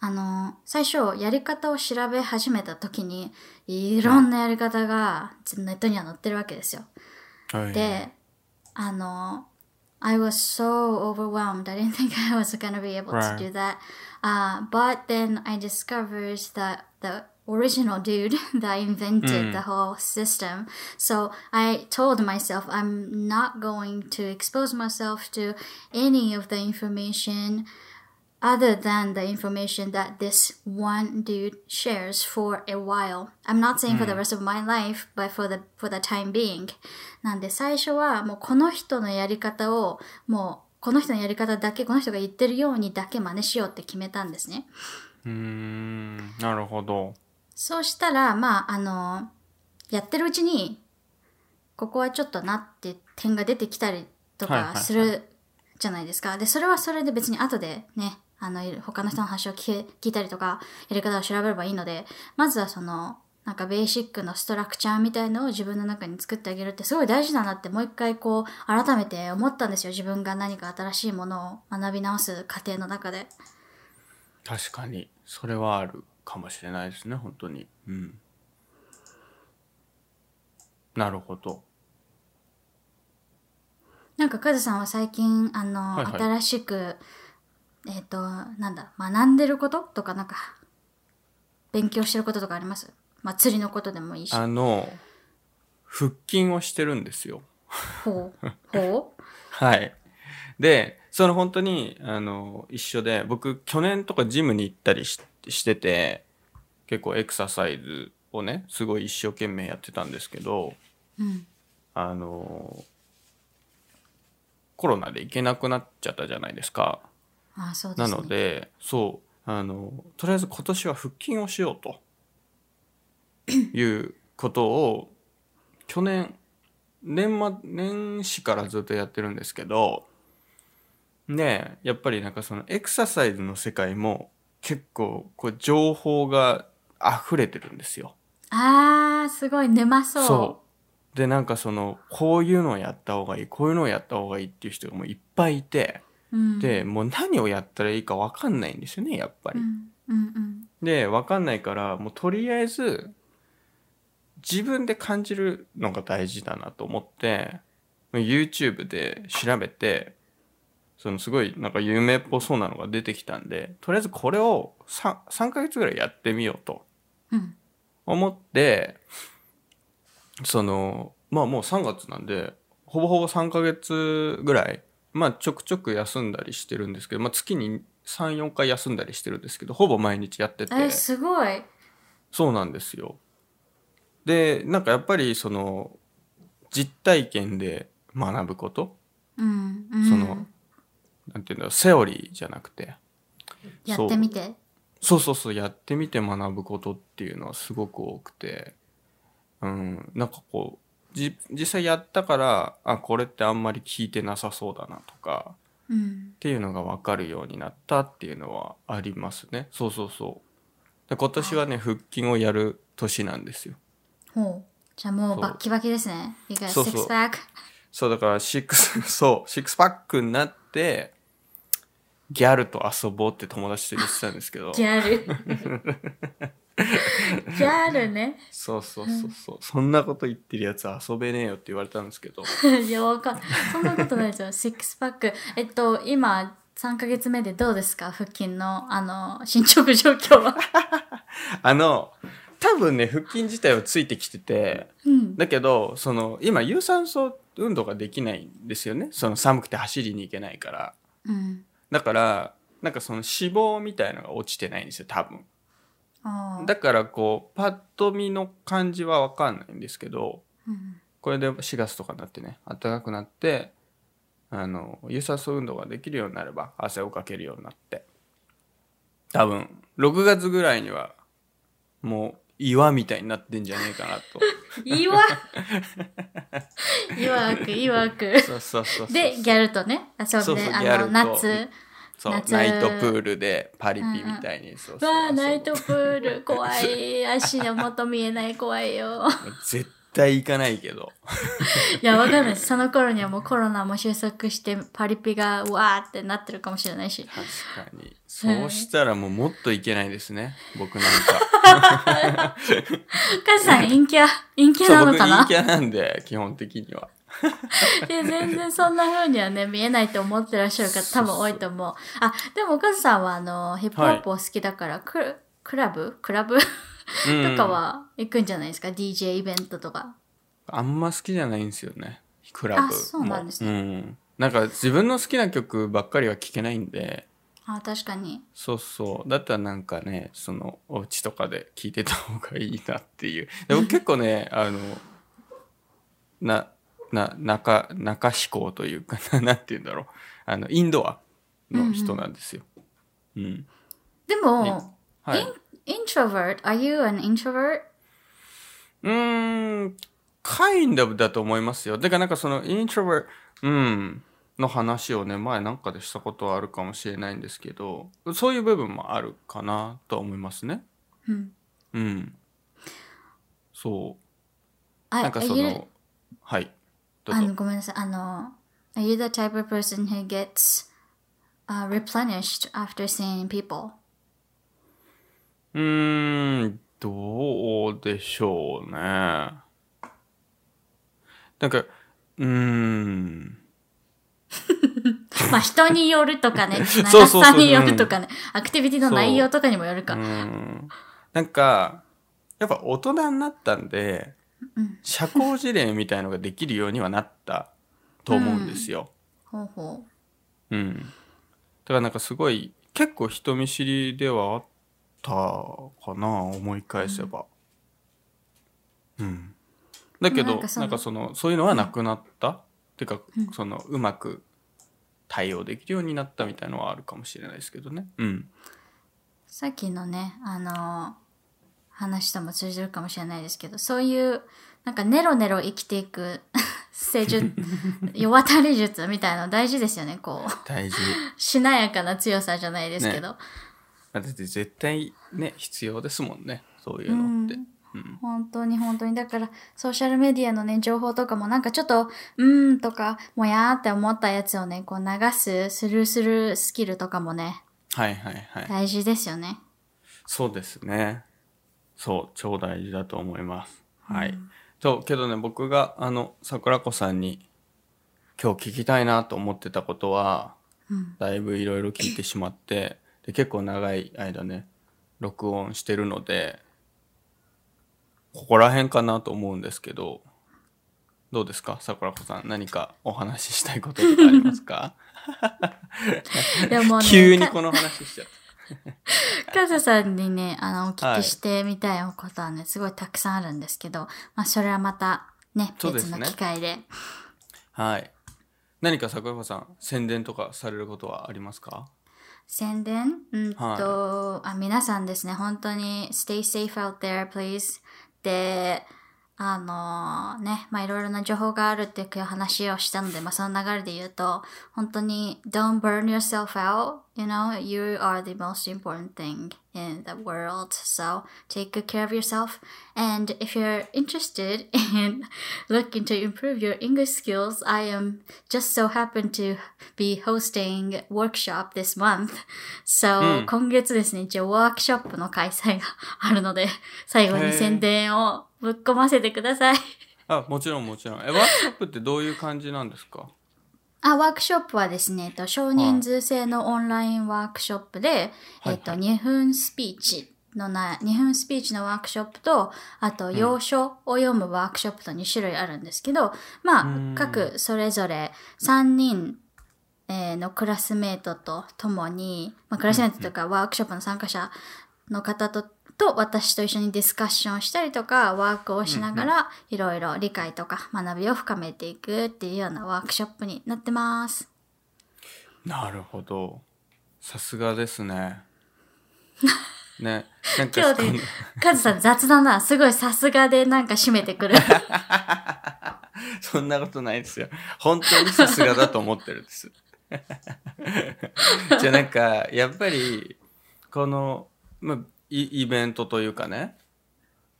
あの、最初、やり方を調べ始めた時に、いろんなやり方がネットには載ってるわけですよ。はいで、あの、I was so overwhelmed. I didn't think I was gonna be able to do that. Uh, but then I discovered that the original dude that invented the whole system. So I told myself I'm not going to expose myself to any of the information other than the information that this one dude shares for a while. I'm not saying for the rest of my life, but for the for the time being. なんで最初はもうこの人のやり方をもうこの人のやり方だけこの人が言ってるようにだけ真似しようって決めたんですね。うーん、なるほど。 そうしたらまああのやってるうちにここはちょっとなって点が出てきたりとかするじゃないですか。で、それはそれで別に後でね、あの、他の人の話を聞いたりとか、やり方を調べればいいので、まずはその、なんかベーシックのストラクチャーみたいのを自分の中に作ってあげるってすごい大事だなってもう一回こう改めて思ったんですよ。自分が何か新しいものを学び直す過程の中で。確かに、それはあるかもしれないですね、本当に。うん。なるほど。なんかカズさんは最近あの、はいはい新しくえっ、となんだ学んでること？とかなんか勉強してることとかあります？まあ釣りのことでもいいしあの、腹筋をしてるんですよ。ほうほう？はい。で、その本当に、あの、一緒で、僕、去年とかジムに行ったりししてて、結構エクササイズをね、すごい一生懸命やってたんですけど、うんあの、コロナで行けなくなっちゃったじゃないですか。あそうですねなので、そう、あの、とりあえず今年は腹筋をしようと いうことを、去年、年末、年始からずっとやってるんですけど、で、やっぱりなんかそのエクササイズの世界も結構こう情報が溢れてるんですよ。あーすごい沼そうそう。で、なんかその、こういうのをやった方がいい、こういうのをやった方がいいっていう人がもういっぱいいて、うん、で、もう何をやったらいいかわかんないんですよね、やっぱり。うんうんうんで、わかんないから、もうとりあえず、自分で感じるのが大事だなと思って、YouTube で調べて、そのすごいなんか有名っぽそうなのが出てきたんで、とりあえずこれを 3, 3ヶ月ぐらいやってみようとうん思って、その、まあもう3月なんで、ほぼほぼ3ヶ月ぐらい、まあちょくちょく休んだりしてるんですけど、まあ月に3、4回休んだりしてるんですけど、ほぼ毎日やってて。えすごいそうなんですよ。で、なんかやっぱりその、実体験で学ぶこと、うんうんその、なんていうんだろう、セオリーじゃなくて、やってみて。そう。そうそう、やってみて学ぶことっていうのはすごく多くて、うん、なんかこう、じ、実際やったから、あ、これってあんまり聞いてなさそうだなとか、うん。っていうのが分かるようになったっていうのはありますね。そうそうそう。で今年はね腹筋をやる年なんですよ。ほう。じゃあもうバッキバキですね。そうそう。そうだからシックスそうシックスパックになってギャルと遊ぼうって友達と言ってたんですけど。ギャル。ギャルね。そうそうそうそう。そんなこと言ってるやつ遊べねえよって言われたんですけど。いやわかんそんなことないですよシックスパックえっと今3ヶ月目でどうですか？腹筋のあの進捗状況は。あの多分ね腹筋自体はついてきてて。うん。だけどその今有酸素運動ができないんですよね。その寒くて走りに行けないから。うんだからなんかその脂肪みたいのが落ちてないんですよ多分。だからこうパッと見の感じは分かんないんですけどうん。これで4月とかになってね暖かくなってあの有酸素運動ができるようになれば汗をかけるようになって。多分6月ぐらいにはもう岩みたいになってんじゃねえかなと。岩。岩く岩く。そうそうそうでギャルとね。遊んでそうそうギあのャルと。夏。そう夏。ナイトプールでパリピみたいに、そうそうわナイトプール。怖い。足の元見えない。怖いよ。絶対行かないけど。いやわかんないですその頃にはもうコロナも収束してパリピがわーってなってるかもしれないし。確かに。そうしたらもうもっといけないですね。僕なんか。カズさん陰キャ陰キャなのかな？陰キャなんで基本的には。いや全然そんな風にはね見えないと思ってらっしゃる方多分多いと思う。あでもカズさんはあのヒップホップを好きだから、ククラブ？クラブ？うん。とかは行くんじゃないですか、DJ イベントとか。あんま好きじゃないんですよね。クラブ。もあそうなんですね。う。ん、なんか自分の好きな曲ばっかりは聴けないんで。あ確かに。そうそう。だったらなんかねそのお家とかで聴いてた方がいいなっていう。でも結構ねあのなな中中思考というかな なんて言うんだろう。あのインドアの人なんですよ。うんでも、はい、イン introvert are you an introvert? うーん、kind of だと思いますよ。だからなんかその introvert、うん、の話をね、前なんかでしたことはあるかもしれないんですけど、そういう部分もあるかなとは思いますね。うん。うん。そう。あなんかその、はい。あのぞ。ごめんなさい。あの、Are you the type of person who gets、uh, replenished after seeing people? うーん、どうでしょうね。なんか、うーん。まあ人によるとかね、長さによるとかね、アクティビティの内容とかにもよるか。うんなんかやっぱ大人になったんで、うん社交辞令みたいのができるようにはなったと思うんですよ。ほうほうん。だからなんかすごい結構人見知りではあったかな思い返せば。うん。だけどなんかそのかそういうのはなくなった、っていうかそのうまく対応できるようになったみたいのはあるかもしれないですけどね。うん。う。さっきのね、あの、話とも通じるかもしれないですけど、そういう、なんかネロネロ生きていく 施術、世渡り術みたいなの大事ですよね、こう。大事。しなやかな強さじゃないですけど。だって絶対ね必要ですもんねそういうのって、うん。本当に本当に。だから、ソーシャルメディアのね、情報とかもなんかちょっと、うーんとか、もやーって思ったやつをね、こう流す、スルーするスキルとかもね、はいはいはい。大事ですよね。そうですね。そう超大事だと思います。はい、そうけどね僕があの桜子さんに今日聞きたいなと思ってたことは、うん。だいぶいろいろ聞いてしまってで結構長い間ね録音してるのでここら辺かなと思うんですけどどうですか？桜子さん何かお話ししたいこととかありますか？急にかこの話しちゃった カズさんにね、あの、お聞きしてみたいことはね、すごいたくさんあるんですけど、まあ、それはまたね、ね。の機会で。はい。何か桜子さん、宣伝とかされることはありますか？宣伝うんと、あ、皆さんですね、本当に stay safe out there, please. で、あのね、まあいろいろな情報があるっていう話をしたので、まあその流れで言うと、本当に don't burn yourself out, you know, you are the most important thing in the world. So take good care of yourself. And if you're interested in looking to improve your English skills, I am just so happen to be hosting workshop this month. So、今月ですね、一応ワークショップの開催があるので、最後に宣伝を ぶっ込ませてください。あ、もちろんもちろん。え、ワークショップってどういう感じなんですか？あ、ワークショップはですね、えっと、少人数制のオンラインワークショップで、はい。えっと、2分スピーチのな、2分スピーチのワークショップと、あと、要所を読むワークショップと2種類あるんですけど、まうん。あ、各それぞれ3人、えーのクラスメートと共に、まあ、クラスメートとかワークショップの参加者の方と、と私と一緒にディスカッションしたりとか、ワークをしながら、いろいろ理解とか学びを深めていくっていうようなワークショップになってます。なるほど。さすがですね。ね。なんか今日で、カズさん雑だな。すごいさすがでなんか締めてくる。そんなことないですよ。本当にさすがだと思ってるんです。じゃあなんか、やっぱり、この、まあ、イイベントというかね、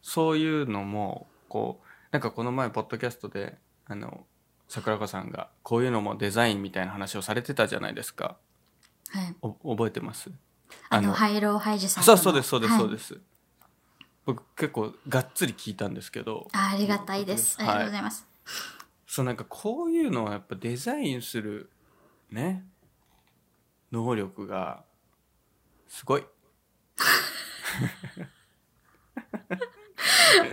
そういうのも、こう、なんかこの前、ポッドキャストで、あの、桜子さんが、こういうのもデザインみたいな話をされてたじゃないですか。はい。お覚えてます？あの、ハイローハイジさん。そうそうです、そうです、はいそうです。僕結構がっつり聞いたんですけど、あありがたいです。ありがとうございます。そうなんかこういうのはやっぱデザインするね能力がすごい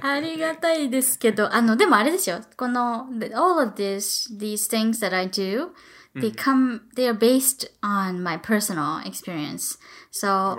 ありがたいですけど、あの、でもあれですよ。この、all of this, these things that I do, they come, they are based on my personal experience. So,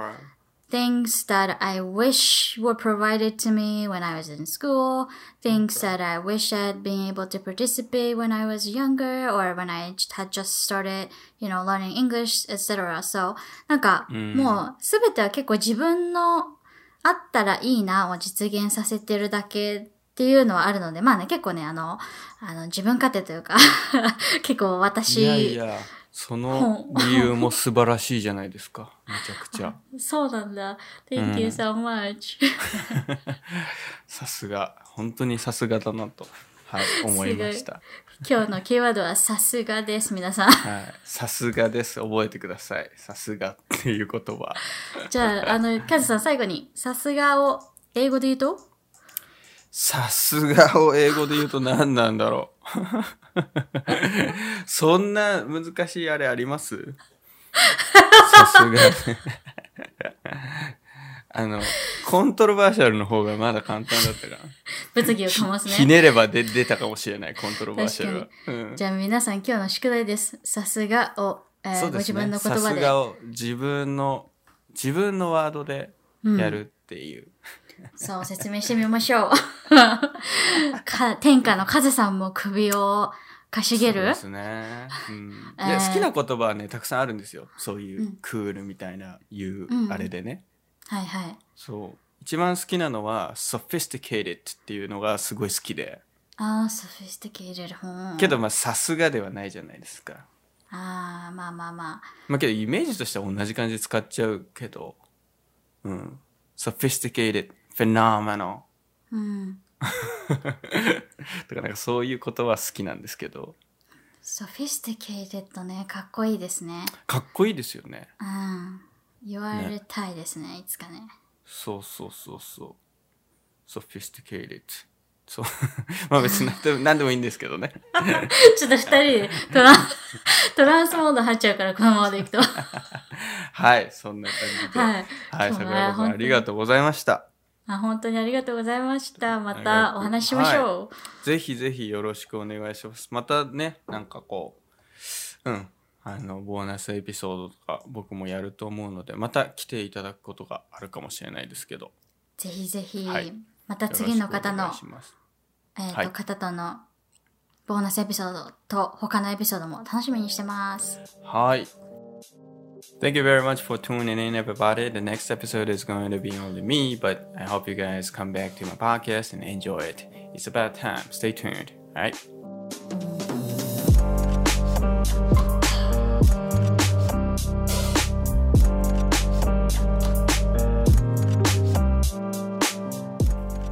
things that I wish were provided to me when I was in school, things that I wish I'd been able to participate when I was younger or when I had just started, you know, learning English, etc. So, なんか、もうすべては結構自分のあったらいいなを実現させてるだけっていうのはあるので、まあね、結構ね、あの、あの自分勝手というか、結構私、いやいやその理由も素晴らしいじゃないですか。めちゃくちゃ。そうなんだ。Thank you so much. さすが。本当にさすがだなと。はい思いました。今日のキーワードはさすがです、皆さん。はい。さすがです。覚えてください。さすがっていう言葉。じゃあ、あの、カズさん最後に、さすがを英語で言うと？さすがを英語で言うと何なんだろう。そんな難しいあれあります？さすがね。あの、コントロバーシャルの方がまだ簡単だったかな。物議を醸すひね。ねればで出たかもしれない、コントロバーシャルは。うんじゃあ皆さん今日の宿題です。さすがを、えーねご自分の。言さ葉で。すがを自分の、自分のワードでやるっていう。そう、説明してみましょう。か天下のカズさんも首をかしげる？そうですね。うん、いやえー好きな言葉はねたくさんあるんですよ。そういうクールみたいないううんあれでね。はいはい。そう一番好きなのは sophisticated っていうのがすごい好きで。ああ、ソフィスティケイレル。うんけどまあさすがではないじゃないですか。ああ、まあまあまあ。まあけどイメージとしては同じ感じで使っちゃうけど。うん。sophisticated, phenomenal うん。とかなんかそういう言葉好きなんですけど。 sophisticated ね、かっこいいですね。かっこいいですよね。うん。言われたいですね、いつかね。そうそうそうそう。sophisticated。そう。まあ別に何でも何でもいいんですけどね。ちょっと二人でトラントランスモード入っちゃうから、このままでいくと。はい、そんな感じで。ははいは桜子さんありがとうございました。あ本当にありがとうございました。またお話ししましょう。ぜひぜひよろしくお願いします。またね、なんかこう、うん、あの、ボーナスエピソードとか僕もやると思うので、また来ていただくことがあるかもしれないですけど、ぜひぜひ、はいまた次の方のえーとはい方とのボーナスエピソードと他のエピソードも楽しみにしてます。はい。Thank you very much for tuning in, everybody. The next episode is going to be only me, but I hope you guys come back to my podcast and enjoy it. It's about time. Stay tuned. All right.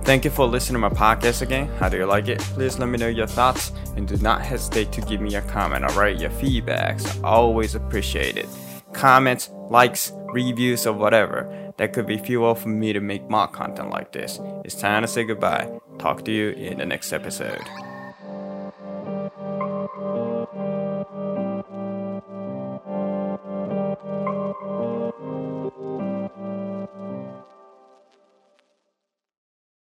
Thank you for listening to my podcast again. How do you like it? Please let me know your thoughts and do not hesitate to give me a comment, alright? Your feedbacks are always appreciated. Comments, likes, reviews, or whatever. That could be fuel for me to make more content like this. It's time to say goodbye. Talk to you in the next episode.